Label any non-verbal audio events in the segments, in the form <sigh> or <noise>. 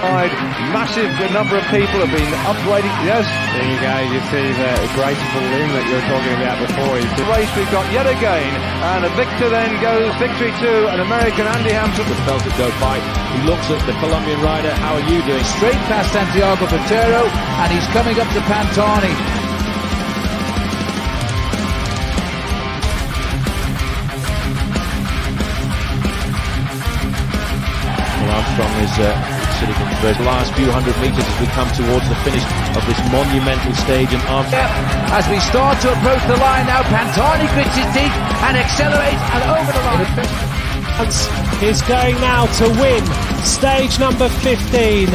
Bye. Massive number of people have been upgrading. Yes. There you go. You see the graceful limb that you were talking about before. The race we've got yet again. And a victor then goes victory to an American Andy Hampsten. The felt it go by. He looks at the Colombian rider. How are you doing? Straight past Santiago Botero and he's coming up to Pantani. Armstrong is uh, sort of in last few hundred metres as we come towards the finish of this monumental stage. And Armstrong. As we start to approach the line now, Pantani grits his teeth and accelerates and over the line. Is going now to win stage number 15.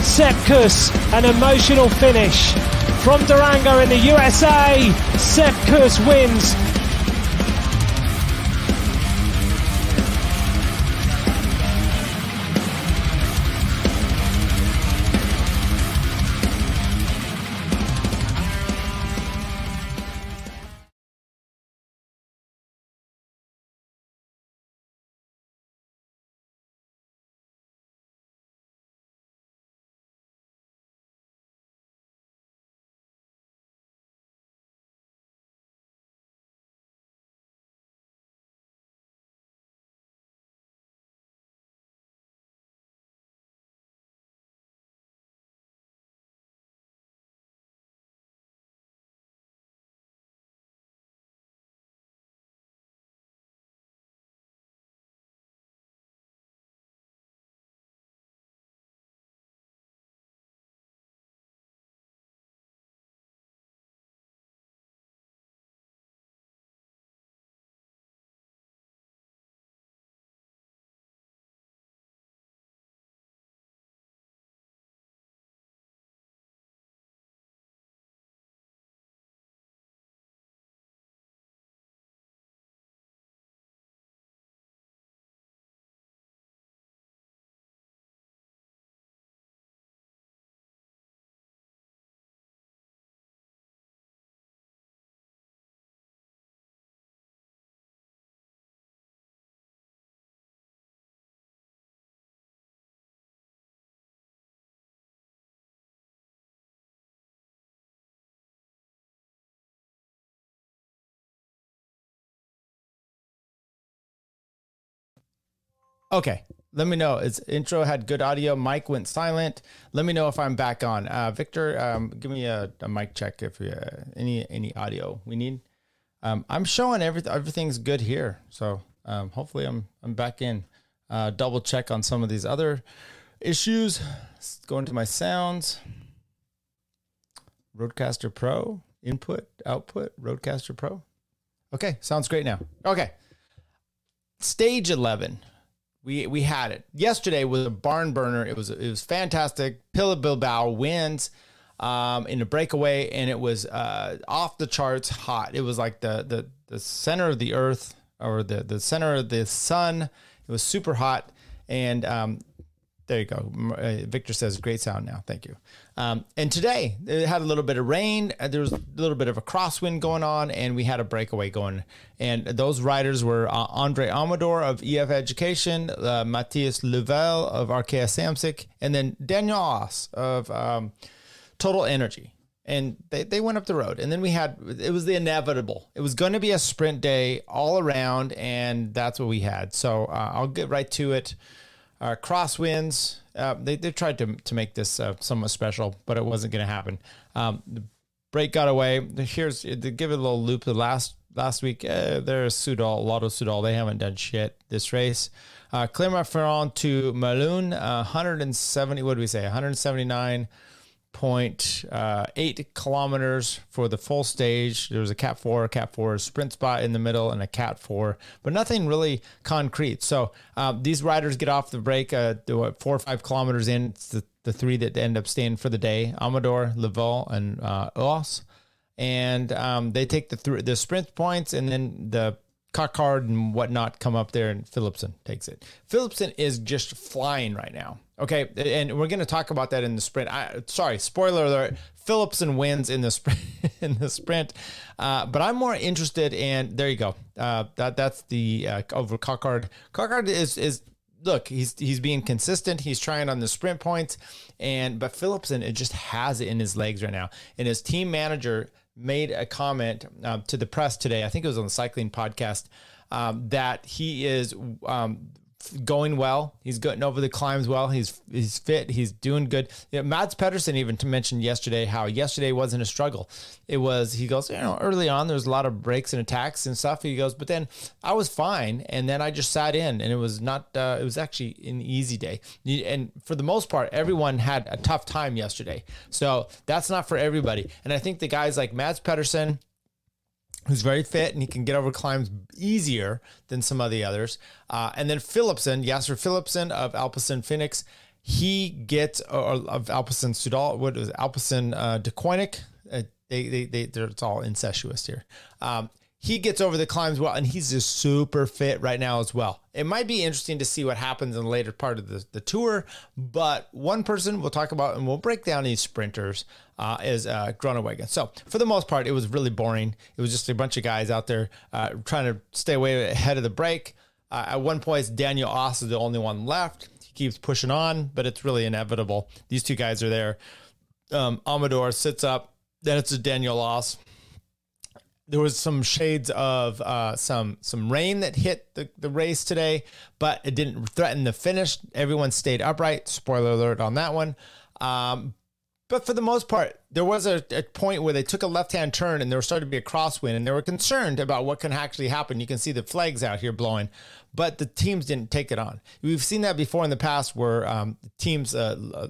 Sepp Kuss, an emotional finish from Durango in the USA. Sepp Kuss wins Okay. Let me know. Its intro had good audio. Mic went silent. Let me know if I'm back on. Uh, Victor, um, give me a, a, mic check if uh, any any audio we need. Um, I'm showing everything. Everything's good here. So um, hopefully I'm I'm back in. Uh, double check on some of these other issues. Going to my sounds. Rodecaster Pro input output. Rodecaster Pro. Okay, sounds great now. Okay, stage eleven we we had it. Yesterday was a barn burner. It was it was fantastic. Pello Bilbao wins um, in a breakaway, and it was uh, off the charts hot. It was like the the the center of the earth or the the center of the sun. It was super hot, and um, there you go. Uh, Victor says, great sound now. Thank you. Um, and today it had a little bit of rain. Uh, there was a little bit of a crosswind going on, and we had a breakaway going. And those riders were uh, Andre Amador of EF Education, uh, Matthias Louvel of Arkea Samsic, and then Daniel Oss of um, Total Energy. And they, they went up the road. And then we had, it was the inevitable. It was going to be a sprint day all around, and that's what we had. So uh, I'll get right to it. Uh, crosswinds. Uh, they, they tried to, to make this uh, somewhat special, but it wasn't going to happen. Um, the break got away. Here's to give it a little loop. The last last week, uh, there's Soudal, Lotto Soudal. They haven't done shit this race. Uh, Clermont-Ferrand to Moulins, 170. What do we say? 179 Point uh, eight kilometers for the full stage. There was a Cat 4, a Cat 4 sprint spot in the middle, and a Cat 4, but nothing really concrete. So uh, these riders get off the break uh, what, four or five kilometers in. It's the, the three that end up staying for the day Amador, Louvel, and uh, Oss. And um, they take the, th- the sprint points, and then the Coquard and whatnot come up there, and Philipsen takes it. Philipsen is just flying right now. Okay, and we're going to talk about that in the sprint. I, sorry, spoiler alert: Philipsen wins in the sprint. <laughs> in the sprint, uh, but I'm more interested in. There you go. Uh, that that's the uh, over Coquard. Coquard is is look, he's he's being consistent. He's trying on the sprint points, and but Philipsen it just has it in his legs right now. And his team manager made a comment um, to the press today. I think it was on the cycling podcast um, that he is um, going well. He's getting over the climbs well. He's he's fit. He's doing good. You know, Mads Pedersen even mentioned yesterday how yesterday wasn't a struggle. It was he goes you know early on there's a lot of breaks and attacks and stuff. He goes but then I was fine and then I just sat in and it was not uh, it was actually an easy day. And for the most part everyone had a tough time yesterday. So that's not for everybody. And I think the guys like Mads Pedersen who's very fit and he can get over climbs easier than some of the others. Uh, and then Philipsen, Jasper Philipsen of Alpecin Fenix, he gets uh, of Alpecin Soudal, what is Alpecin uh, Deceuninck. Uh, they, they, they, it's all incestuous here. Um, he gets over the climbs well, and he's just super fit right now as well. It might be interesting to see what happens in the later part of the, the tour, but one person we'll talk about and we'll break down these sprinters uh, is uh, Groenewegen. So for the most part, it was really boring. It was just a bunch of guys out there uh, trying to stay away ahead of the break. Uh, at one point, Daniel Oss is the only one left. He keeps pushing on, but it's really inevitable. These two guys are there. Um, Amador sits up. Then it's a Daniel Oss there was some shades of uh, some some rain that hit the, the race today, but it didn't threaten the finish. Everyone stayed upright. Spoiler alert on that one. Um, but for the most part, there was a, a point where they took a left hand turn and there starting to be a crosswind, and they were concerned about what can actually happen. You can see the flags out here blowing, but the teams didn't take it on. We've seen that before in the past where um, teams uh,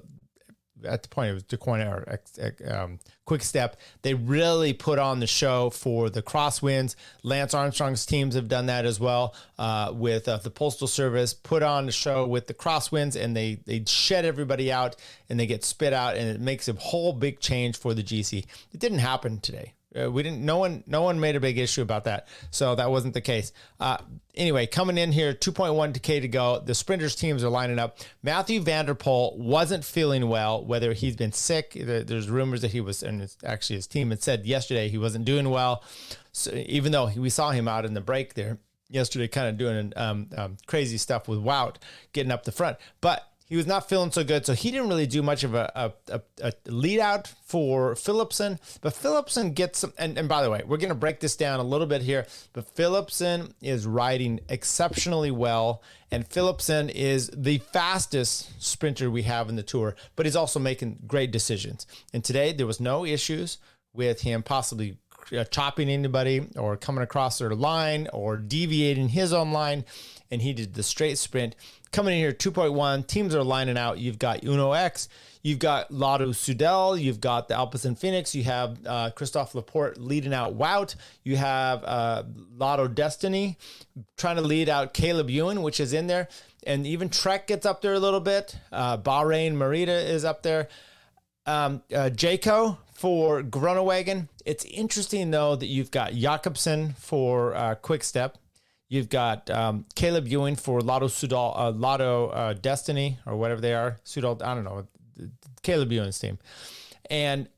at the point it was Deceuninck or um, Quick Step. They really put on the show for the crosswinds. Lance Armstrong's teams have done that as well uh, with uh, the Postal Service. Put on the show with the crosswinds, and they they shed everybody out and they get spit out, and it makes a whole big change for the GC. It didn't happen today. Uh, we didn't. No one. No one made a big issue about that. So that wasn't the case. Uh, anyway, coming in here, 2.1 k to go. The sprinters teams are lining up. Mathieu van der Poel wasn't feeling well. Whether he's been sick, there's rumors that he was, and actually his team had said yesterday he wasn't doing well. So even though we saw him out in the break there yesterday, kind of doing um, um, crazy stuff with Wout getting up the front, but he was not feeling so good, so he didn't really do much of a, a, a, a lead out for Philipsen. But Philipsen gets some, and, and by the way, we're going to break this down a little bit here. But Philipsen is riding exceptionally well, and Philipsen is the fastest sprinter we have in the tour, but he's also making great decisions. And today there was no issues with him possibly uh, chopping anybody or coming across their line or deviating his own line. And he did the straight sprint coming in here 2.1 teams are lining out you've got uno x you've got lotto soudal you've got the alpecin fenix you have uh, christophe laporte leading out wout you have uh, lotto dstny trying to lead out caleb ewan which is in there and even trek gets up there a little bit uh, bahrain merida is up there um, uh, Jayco for Groenewegen. It's interesting though that you've got Jakobsen for uh, Quick Step. You've got um, Caleb Ewan for Lotto Soudal, uh, Lotto uh, Dstny, or whatever they are. Soudal, I don't know. Caleb Ewan's team. And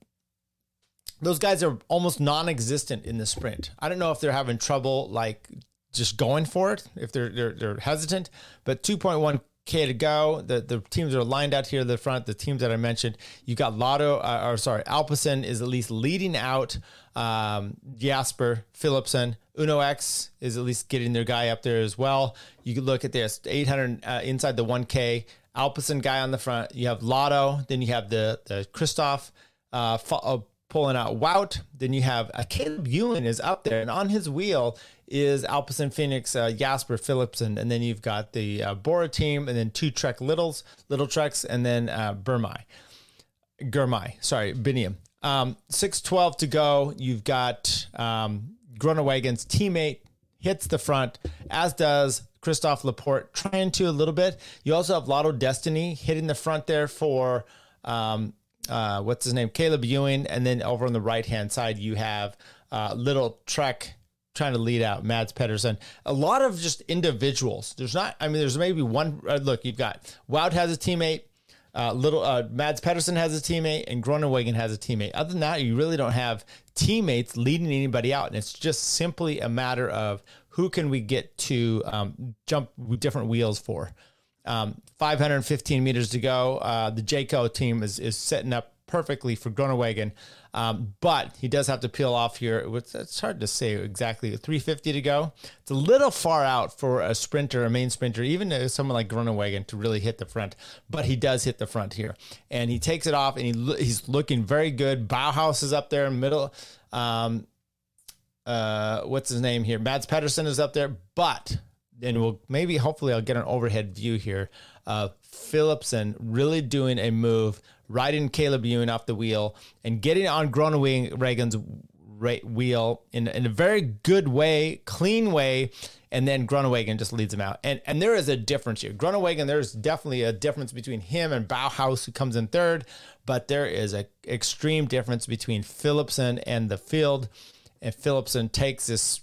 those guys are almost non-existent in the sprint. I don't know if they're having trouble like just going for it, if they're they're, they're hesitant. But 2.1 K to go. The the teams are lined out here at the front. The teams that I mentioned, You've got Lotto, uh, or sorry, Alpecin is at least leading out. Um, Jasper Philipsen, Uno X is at least getting their guy up there as well. You can look at this 800 uh, inside the 1K. Alpecin guy on the front. You have Lotto. Then you have the the Christophe. Uh, uh, pulling out Wout. Then you have uh, Caleb Ewan is up there, and on his wheel is Alpecin Fenix, uh, Jasper Philipsen, and then you've got the uh, Bora team, and then two Trek Littles, Lidl-Treks, and then uh, Burmai, Girmay, sorry, Biniam. Um, 612 to go. You've got um, Groenewegen's teammate hits the front, as does Christophe Laporte, trying to a little bit. You also have Lotto Dstny hitting the front there for um, uh, what's his name, Caleb Ewan, and then over on the right hand side you have uh, Lidl-Trek trying to lead out Mads Pedersen. A lot of just individuals. There's not. I mean, there's maybe one. Uh, look, you've got Wout has a teammate. Uh, little uh, Mads Pedersen has a teammate and Groenewegen has a teammate. Other than that, you really don't have teammates leading anybody out, and it's just simply a matter of who can we get to um, jump different wheels for. Um, 515 meters to go. Uh, the Jayco team is is setting up perfectly for Groenewegen. Um, but he does have to peel off here. It's, hard to say exactly. 350 to go. It's a little far out for a sprinter, a main sprinter, even someone like Groenewegen to really hit the front. But he does hit the front here, and he takes it off, and he he's looking very good. Bauhaus is up there in middle. Um, uh, what's his name here? Mads Pedersen is up there, but and we'll maybe hopefully I'll get an overhead view here of Philipsen really doing a move, riding Caleb Ewan off the wheel and getting on Groenewegen's wheel in, in a very good way, clean way, and then Groenewegen just leads him out. And and there is a difference here. Groenewegen, there's definitely a difference between him and Bauhaus, who comes in third, but there is an extreme difference between Philipsen and the field. And Philipsen takes this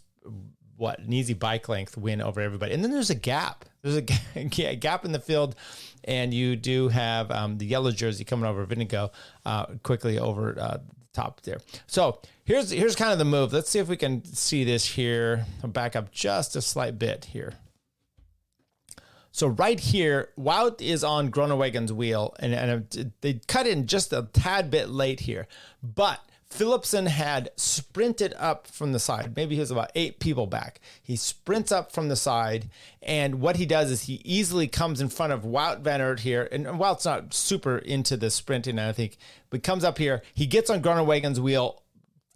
what an easy bike length win over everybody. And then there's a gap. There's a <laughs> gap in the field, and you do have um, the yellow jersey coming over Vingegaard uh, quickly over uh, top there. So here's here's kind of the move. Let's see if we can see this here. I'll back up just a slight bit here. So right here, Wout is on Groenewegen's wheel, and, and they cut in just a tad bit late here, but Philipsen had sprinted up from the side. Maybe he was about eight people back. He sprints up from the side, and what he does is he easily comes in front of Wout Van Aert here. And Wout's not super into the sprinting, I think, but comes up here. He gets on Groenewegen's wheel,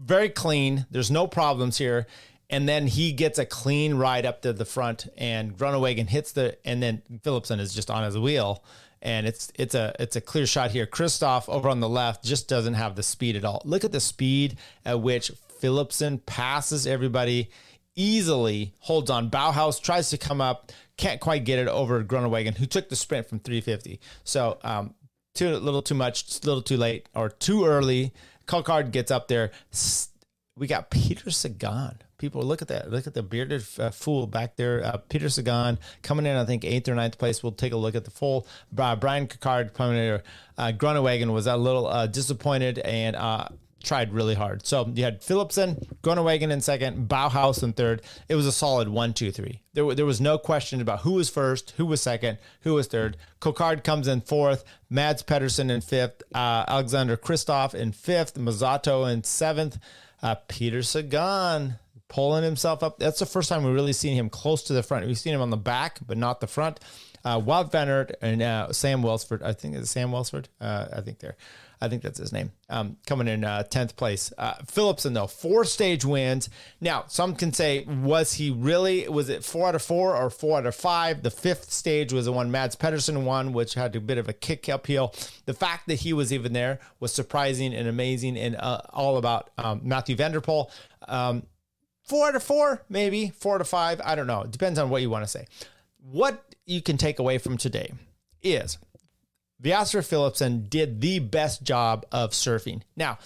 very clean. There's no problems here. And then he gets a clean ride up to the front, and Groenewegen hits the, and then Philipsen is just on his wheel and it's it's a it's a clear shot here. Kristoff over on the left just doesn't have the speed at all. Look at the speed at which Philipsen passes everybody easily, holds on. Bauhaus tries to come up, can't quite get it over Groenewegen, who took the sprint from 350. So um, too a little too much, a little too late, or too early. Coquard gets up there. We got Peter Sagan people look at that. Look at the bearded uh, fool back there. Uh, Peter Sagan coming in, I think eighth or ninth place. We'll take a look at the full. Uh, Bryan Coquard coming in. Uh, Groenewegen was a little uh, disappointed and uh, tried really hard. So you had Philipsen, Groenewegen in second, Bauhaus in third. It was a solid one, two, three. There, there was no question about who was first, who was second, who was third. Coquard comes in fourth, Mads Pedersen in fifth, uh, Alexander Kristoff in fifth, Mozzato in seventh, Peter Sagan pulling himself up. That's the first time we've really seen him close to the front. We've seen him on the back, but not the front. Uh, Wout Van Aert and uh, Sam Welsford, I think it's Sam Welsford. Uh, I think there, I think that's his name. Um, coming in uh, tenth place. Uh, Philipsen though, four stage wins. Now some can say, was he really? Was it four out of four or four out of five? The fifth stage was the one Mads Pedersen won, which had a bit of a kick uphill. The fact that he was even there was surprising and amazing, and uh, all about um, Mathieu van der Poel. Um, four to four, maybe four to five. I don't know. It depends on what you want to say. What you can take away from today is Jasper Philipsen did the best job of surfing. Now,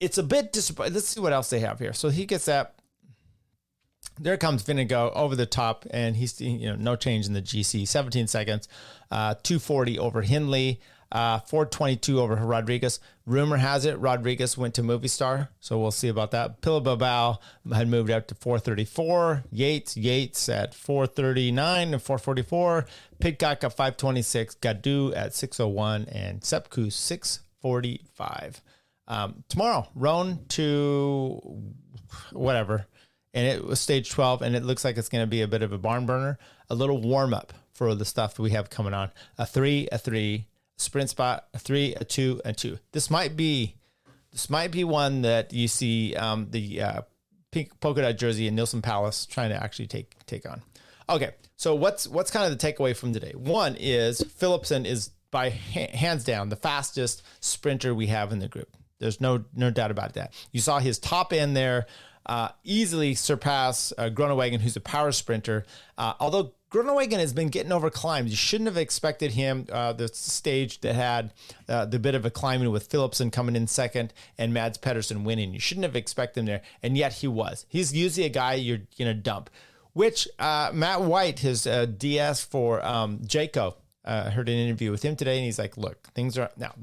it's a bit disappointing. Let's see what else they have here. So he gets that. There comes Vingegaard over the top, and he's you know no change in the GC. 17 seconds, uh, 240 over Hindley. Uh, 422 over Rodriguez. Rumor has it Rodriguez went to Movistar, so we'll see about that. Pello had moved up to 434. Yates, Yates at 439 and 444. Pidcock at 526. Gaudu at 601 and Sepp Kuss 645. Um, tomorrow, Roanne to whatever. And it was stage 12, and it looks like it's going to be a bit of a barn burner, a little warm up for the stuff we have coming on. A three, a three, sprint spot, three, a two, and two. This might be this might be one that you see um, the uh, pink polka dot jersey in Neilson Powless trying to actually take take on. Okay, so what's what's kind of the takeaway from today? One is Philipsen is by ha- hands down the fastest sprinter we have in the group. There's no no doubt about that. You saw his top end there uh, easily surpass uh, Groenewegen, who's a power sprinter. Uh, although Groenewegen has been getting over climbs. You shouldn't have expected him. Uh, the stage that had uh, the bit of a climbing with Philipsen coming in second and Mads Pedersen winning. You shouldn't have expected him there, and yet he was. He's usually a guy you're gonna dump. Which uh, Matt White, his uh, DS for um, Jayco, uh, heard an interview with him today, and he's like, "Look, things are now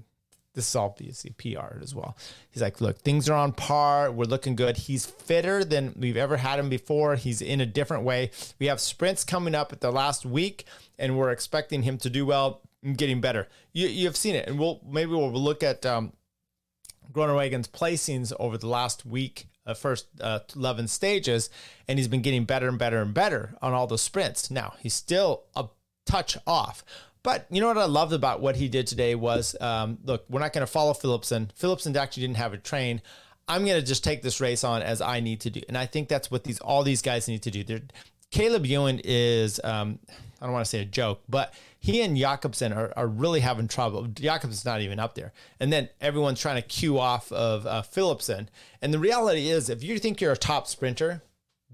this is obviously PR as well. He's like, look, things are on par. We're looking good. He's fitter than we've ever had him before. He's in a different way. We have sprints coming up at the last week, and we're expecting him to do well and getting better. You, you've seen it, and we'll maybe we'll look at um, Groenewegen's placings over the last week, uh, first uh, 11 stages, and he's been getting better and better and better on all the sprints. Now, he's still a touch off, but you know what I loved about what he did today was, um, look, we're not going to follow Philipsen. Philipsen actually didn't have a train. I'm going to just take this race on as I need to do, and I think that's what these all these guys need to do. They're, Caleb Ewan is, um, I don't want to say a joke, but he and Jakobsen are, are really having trouble. Jakobsen's not even up there. And then everyone's trying to cue off of uh, Philipsen. And the reality is, if you think you're a top sprinter,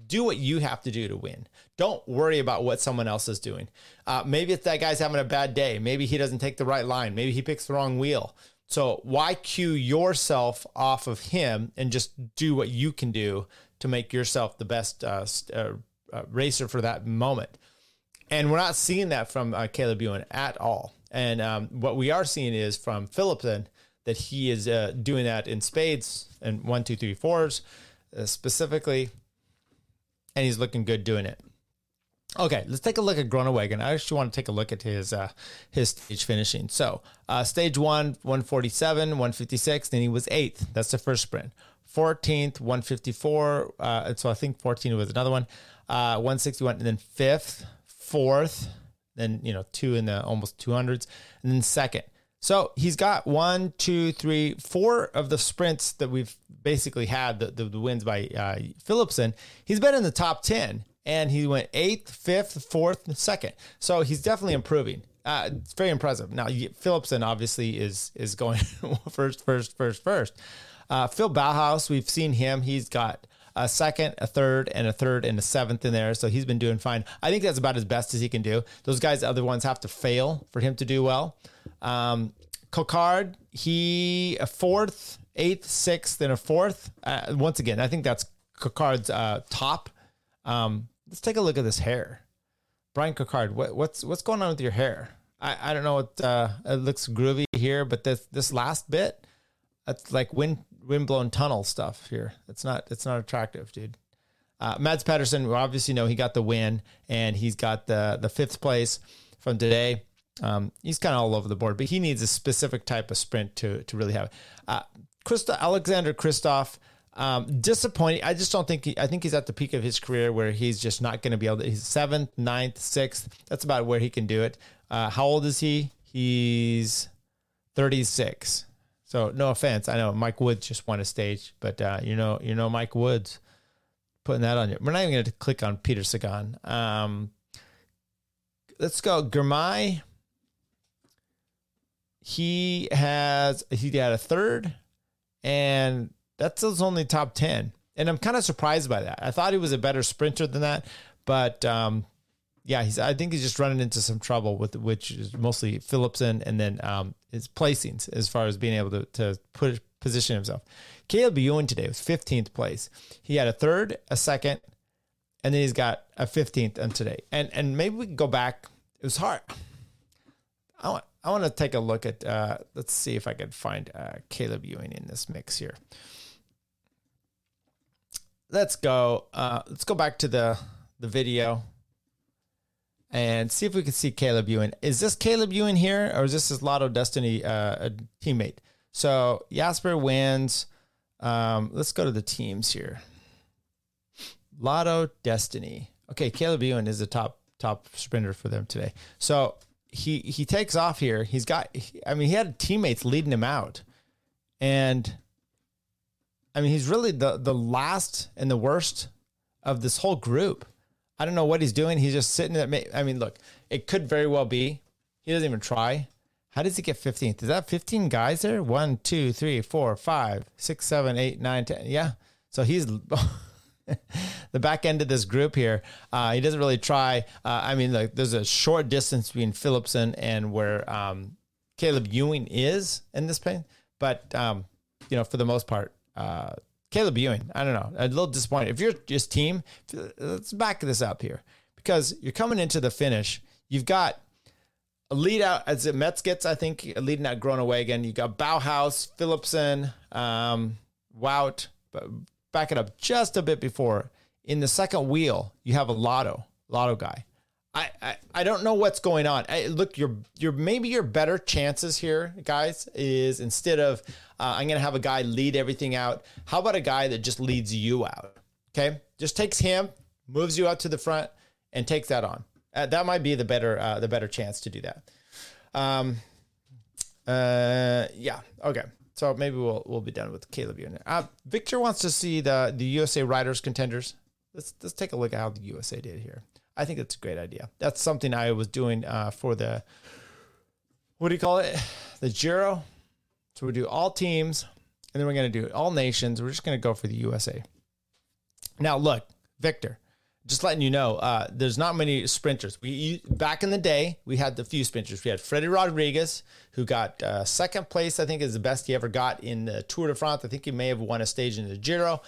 do what you have to do to win. Don't worry about what someone else is doing. Uh, maybe it's that guy's having a bad day. Maybe he doesn't take the right line. Maybe he picks the wrong wheel. So why cue yourself off of him and just do what you can do to make yourself the best uh, uh, uh, racer for that moment? And we're not seeing that from uh, Caleb Ewan at all. And um, what we are seeing is from Philipsen that he is uh, doing that in spades and one, two, three, fours specifically, and he's looking good doing it. Okay, let's take a look at Groenewegen. I actually want to take a look at his uh, his stage finishing. So, uh, stage one, 147, 156, then he was eighth. That's the first sprint. 14th, 154. Uh, so I think 14 was another one. Uh, 161, and then fifth, fourth, then you know two in the almost 200s, and then second. So he's got one, two, three, four of the sprints that we've basically had the, the, the wins by uh, Philipsen. He's been in the top 10 and he went eighth, fifth, fourth, second. So he's definitely improving. Uh, it's very impressive. Now Philipsen obviously is is going <laughs> first, first, first, first. Uh, Phil Bauhaus, we've seen him. He's got a second, a third, and a third and a seventh in there. So he's been doing fine. I think that's about as best as he can do. Those guys, other ones, have to fail for him to do well. Um, Coquard, he a fourth, eighth, sixth, and a fourth. Uh, once again, I think that's Coquard's uh, top. Um, let's take a look at this hair. Bryan Coquard, what, what's what's going on with your hair? I, I don't know what uh, it looks groovy here, but this this last bit, that's like wind windblown tunnel stuff here. It's not it's not attractive, dude. Uh, Mads Pedersen, we obviously know he got the win, and he's got the the fifth place from today. Um, he's kind of all over the board, but he needs a specific type of sprint to to really have it. Uh, Christa, Alexander Kristoff, um, disappointing. I just don't think he, I think he's at the peak of his career where he's just not going to be able to. He's seventh, ninth, sixth. That's about where he can do it. Uh, how old is he? He's 36. So no offense. I know Mike Woods just won a stage, but uh, you know, you know Mike Woods putting that on you. We're not even going to click on Peter Sagan. Um, let's go. Girmay. He has he had a third, and that's his only top 10. And I'm kind of surprised by that. I thought he was a better sprinter than that, but um, yeah, he's. I think he's just running into some trouble with which is mostly Philipsen and then um, his placings as far as being able to to put position himself. Caleb Ewan today was 15th place. He had a third, a second, and then he's got a 15th on today. And and maybe we can go back. It was hard. I want I want to take a look at. Uh, let's see if I can find uh, Caleb Ewan in this mix here let's go. Uh, let's go back to the the video and see if we can see Caleb Ewan. Is this Caleb Ewan here, or is this his Lotto Dstny uh, teammate? So Jasper wins. Um, let's go to the teams here. Lotto Dstny. Okay, Caleb Ewan is the top top sprinter for them today. So he he takes off here. He's got. I mean, he had teammates leading him out, and I mean, he's really the the last and the worst of this whole group. I don't know what he's doing. He's just sitting there. I mean, look, it could very well be he doesn't even try. How does he get 15th? Is that 15 guys there? One, two, three, four, five, six, seven, eight, nine, ten. Yeah. So he's <laughs> the back end of this group here. Uh, he doesn't really try. Uh, I mean, like there's a short distance between Philipsen and where um, Caleb Ewan is in this plane, but um, you know, for the most part, uh, Caleb Ewan. I don't know. A little disappointed. If you're just team, let's back this up here because you're coming into the finish. You've got a lead out as it Mezgec's, I think, leading out Groenewegen. You got Bauhaus, Philipsen, um, Wout, but back it up just a bit before. In the second wheel, you have a Lotto, Lotto guy. I, I, don't know what's going on. I, look, your your maybe your better chances here, guys, is instead of uh, I'm going to have a guy lead everything out. How about a guy that just leads you out? Okay, just takes him, moves you out to the front, and takes that on. Uh, that might be the better uh, the better chance to do that. Um, uh, yeah. Okay. So maybe we'll we'll be done with Caleb Ewan. Uh, Victor wants to see the the USA riders contenders. Let's let's take a look at how the USA did here. I think that's a great idea. That's something I was doing uh, for the what do you call it? <sighs> The Giro. So we do all teams, and then we're going to do all nations. We're just going to go for the USA. Now, look, Victor, just letting you know, uh, there's not many sprinters. We back in the day, we had the few sprinters. We had Freddie Rodriguez, who got uh, second place. I think is the best he ever got in the Tour de France. I think he may have won a stage in the Giro,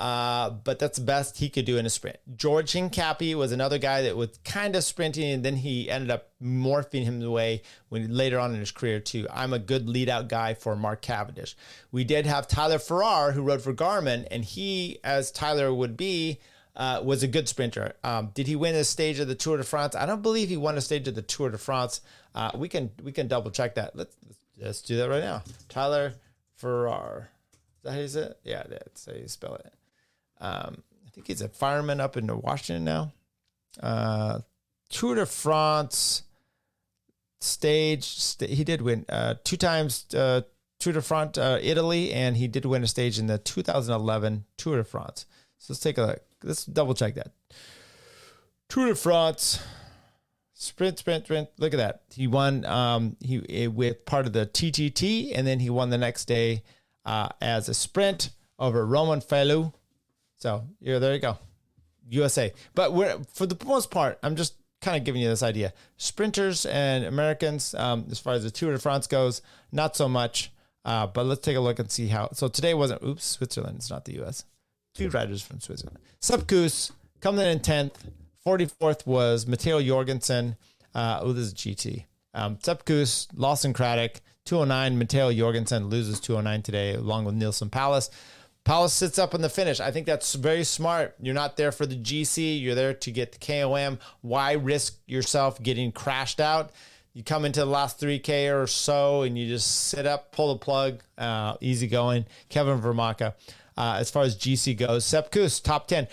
uh, but that's the best he could do in a sprint. George Hincapie was another guy that was kind of sprinting, and then he ended up morphing him away when later on in his career too. I'm a good lead out guy for Mark Cavendish. We did have Tyler Farrar, who rode for Garmin, and he, as Tyler would be uh, was a good sprinter. Um, did he win a stage of the Tour de France? I don't believe he won a stage of the Tour de France. Uh, we can we can double check that. Let's let's do that right now. Tyler Farrar. Is that how you say it? Yeah, that's how you spell it. Um, I think he's a fireman up in Washington now. Uh, Tour de France stage. St- he did win uh, two times uh, Tour de France uh, Italy, and he did win a stage in the 2011 Tour de France. So let's take a look let's double check that. Tour de France, sprint, sprint, sprint. Look at that. He won. Um, he eh, with part of the TTT, and then he won the next day uh, as a sprint over Romain Feillu. So yeah, there you go, USA. But for the most part, I'm just kind of giving you this idea. Sprinters and Americans, um, as far as the Tour de France goes, not so much. Uh, but let's take a look and see how. So today wasn't. Oops, Switzerland. It's not the U.S two riders from Switzerland. Sepp Kuss coming in 10th. 44th was Matteo Jorgenson. Uh, oh, this is GT. Um, Sepp Kuss, Lawson Craddock, 209. Matteo Jorgenson loses 209 today, along with Neilson Powless. Powless sits up in the finish. I think that's very smart. You're not there for the GC. You're there to get the KOM. Why risk yourself getting crashed out? You come into the last 3K or so and you just sit up, pull the plug, uh, easy going. Kevin Vermaerke uh, as far as GC goes. Sepp Kuss, top 10.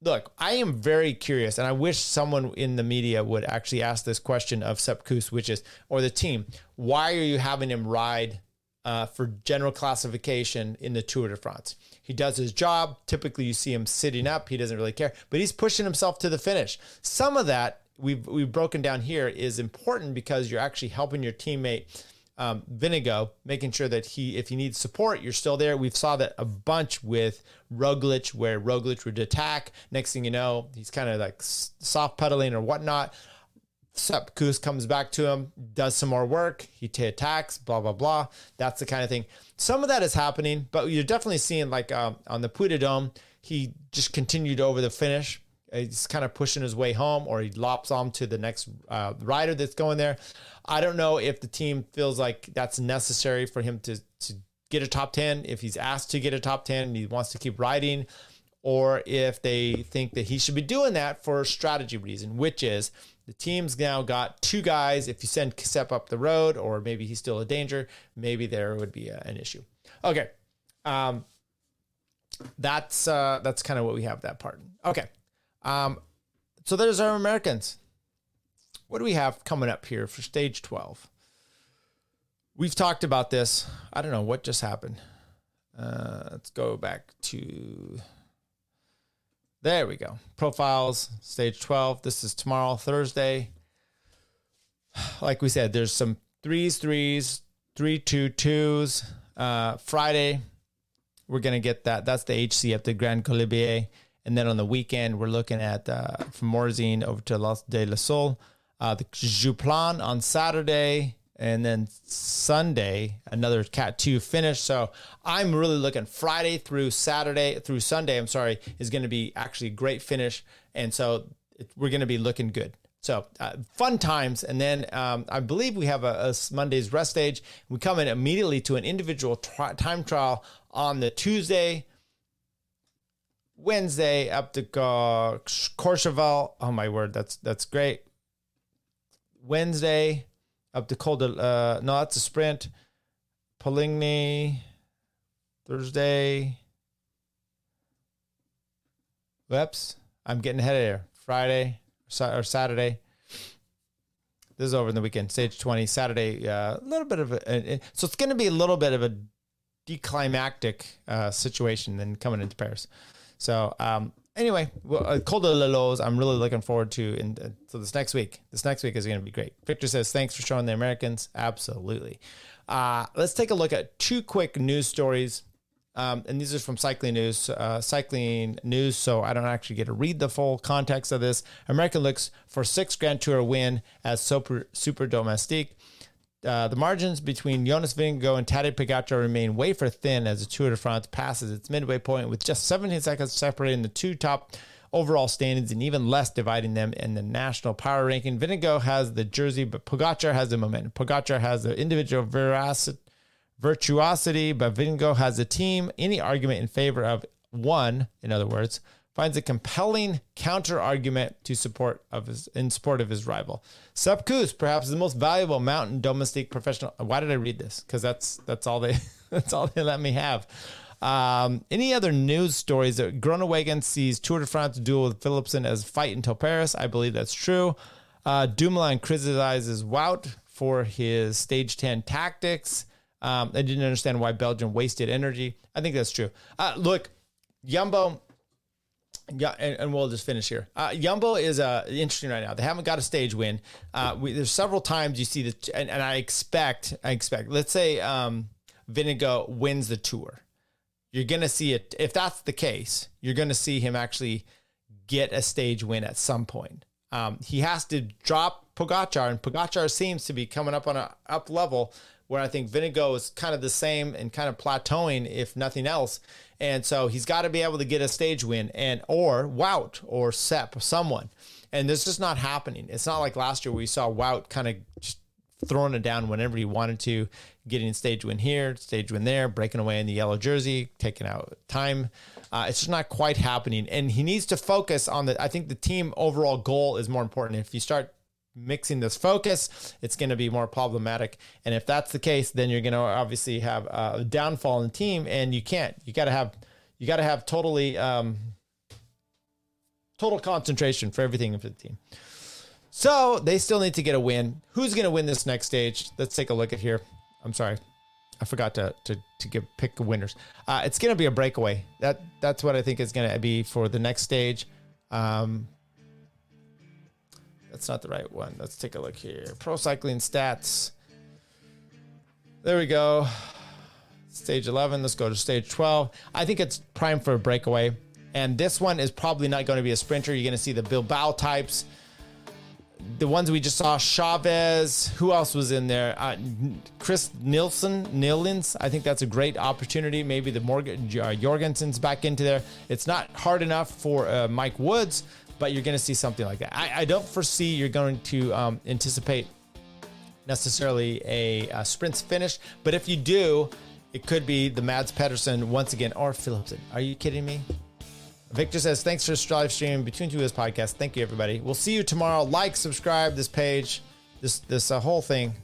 Look, I am very curious, and I wish someone in the media would actually ask this question of Sepp Kuss, which is, or the team, why are you having him ride uh, for general classification in the Tour de France? He does his job. Typically, you see him sitting up. He doesn't really care, but he's pushing himself to the finish. Some of that we've we've broken down here is important because you're actually helping your teammate um, Vingegaard, making sure that he, if he needs support, you're still there. We've saw that a bunch with Roglic, where Roglic would attack. Next thing you know, he's kind of like soft pedaling or whatnot. Sepp Kuss comes back to him, does some more work. He t- attacks, blah blah blah. That's the kind of thing. Some of that is happening, but you're definitely seeing like um, on the Puy de Dôme, he just continued over the finish. He's kind of pushing his way home, or he lops on to the next uh, rider that's going there. I don't know if the team feels like that's necessary for him to to get a top 10 if he's asked to get a top 10 and he wants to keep riding or if they think that he should be doing that for a strategy reason which is the team's now got two guys if you send Sepp up the road or maybe he's still a danger maybe there would be a, an issue okay um, that's uh, that's kind of what we have that part okay um, so there's our Americans what do we have coming up here for stage 12? We've talked about this. I don't know what just happened. Uh, let's go back to. There we go. Profiles, stage 12. This is tomorrow, Thursday. <sighs> Like we said, there's some threes, threes, three, two, twos. Uh, Friday, we're going to get that. That's the HC at the Grand Colombier. And then on the weekend, we're looking at uh, from Morzine over to Los de la Sol, uh, the Joux Plane on Saturday, and then Sunday another Cat two finish. So I'm really looking Friday through Saturday through Sunday. I'm sorry is going to be actually a great finish, and so it, we're going to be looking good. So uh, fun times, and then um, I believe we have a, a, Monday's rest stage. We come in immediately to an individual tri- time trial on the Tuesday. Wednesday up to uh, Courchevel. Oh my word, that's that's great. Wednesday up to Col de, uh, no, that's a sprint. Poligny, Thursday. Whoops, I'm getting ahead of here. Friday or Saturday. This is over in the weekend. Stage 20, Saturday. Uh, a little bit of a, so it's going to be a little bit of a declimactic uh, situation than coming into Paris. So um, anyway, well, uh, Col de la Loze, I'm really looking forward to. In, uh, so this next week, this next week is going to be great. Victor says, thanks for showing the Americans. Absolutely. Uh, let's take a look at two quick news stories. Um, and these are from Cycling News. Uh, cycling News, so I don't actually get to read the full context of this. American looks for six Grand Tour win as super, super domestique. Uh, the margins between Jonas Vingegaard and Tadej Pogacar remain wafer thin as the Tour de France passes its midway point, with just 17 seconds separating the two top overall standings and even less dividing them in the national power ranking. Vingegaard has the jersey, but Pogacar has the momentum. Pogacar has the individual veracity, virtuosity, but Vingegaard has the team. Any argument in favor of one, in other words, finds a compelling counter argument to support of his in support of his rival. Sepp Kuss, perhaps the most valuable mountain domestique professional. Why did I read this? Because that's that's all they <laughs> that's all they let me have. Um, any other news stories that Groenewegen sees Tour de France duel with Philipsen as fight until Paris? I believe that's true. Uh, Dumoulin criticizes Wout for his stage 10 tactics. Um, I didn't understand why Belgium wasted energy. I think that's true. Uh, look, Jumbo, yeah, and, and, we'll just finish here. Uh, Jumbo is uh, interesting right now. They haven't got a stage win. Uh, we, there's several times you see the, and, and, I expect, I expect. Let's say um, Vingegaard wins the tour. You're gonna see it. If that's the case, you're gonna see him actually get a stage win at some point. Um, he has to drop Pogacar, and Pogacar seems to be coming up on a up level where I think Vingegaard is kind of the same and kind of plateauing, if nothing else. And so he's got to be able to get a stage win and or Wout or Sepp, someone. And this is not happening. It's not like last year we saw Wout kind of just throwing it down whenever he wanted to, getting a stage win here, stage win there, breaking away in the yellow jersey, taking out time. Uh, it's just not quite happening. And he needs to focus on the, I think the team overall goal is more important. If you start mixing this focus, it's going to be more problematic. And if that's the case, then you're going to obviously have a downfall in the team, and you can't. You got to have you got to have totally um, total concentration for everything for the team. So they still need to get a win. Who's going to win this next stage? Let's take a look at here. I'm sorry. I forgot to to, to give pick winners. Uh, it's going to be a breakaway. That that's what I think is going to be for the next stage. Um, that's not the right one. Let's take a look here. Pro cycling stats. There we go. Stage 11. Let's go to stage 12. I think it's prime for a breakaway. And this one is probably not going to be a sprinter. You're going to see the Bilbao types. The ones we just saw, Chaves. Who else was in there? Uh, Chris Nilsson, Nilins. I think that's a great opportunity. Maybe the Morgan uh, Jorgenson's back into there. It's not hard enough for uh, Mike Woods, but you're going to see something like that. I, I don't foresee you're going to um, anticipate necessarily a, a sprints finish, but if you do, it could be the Mads Pedersen once again or Philipsen. Are you kidding me? Victor says, thanks for live streaming between two of his podcast. Thank you, everybody. We'll see you tomorrow. Like, subscribe this page, this this uh, whole thing.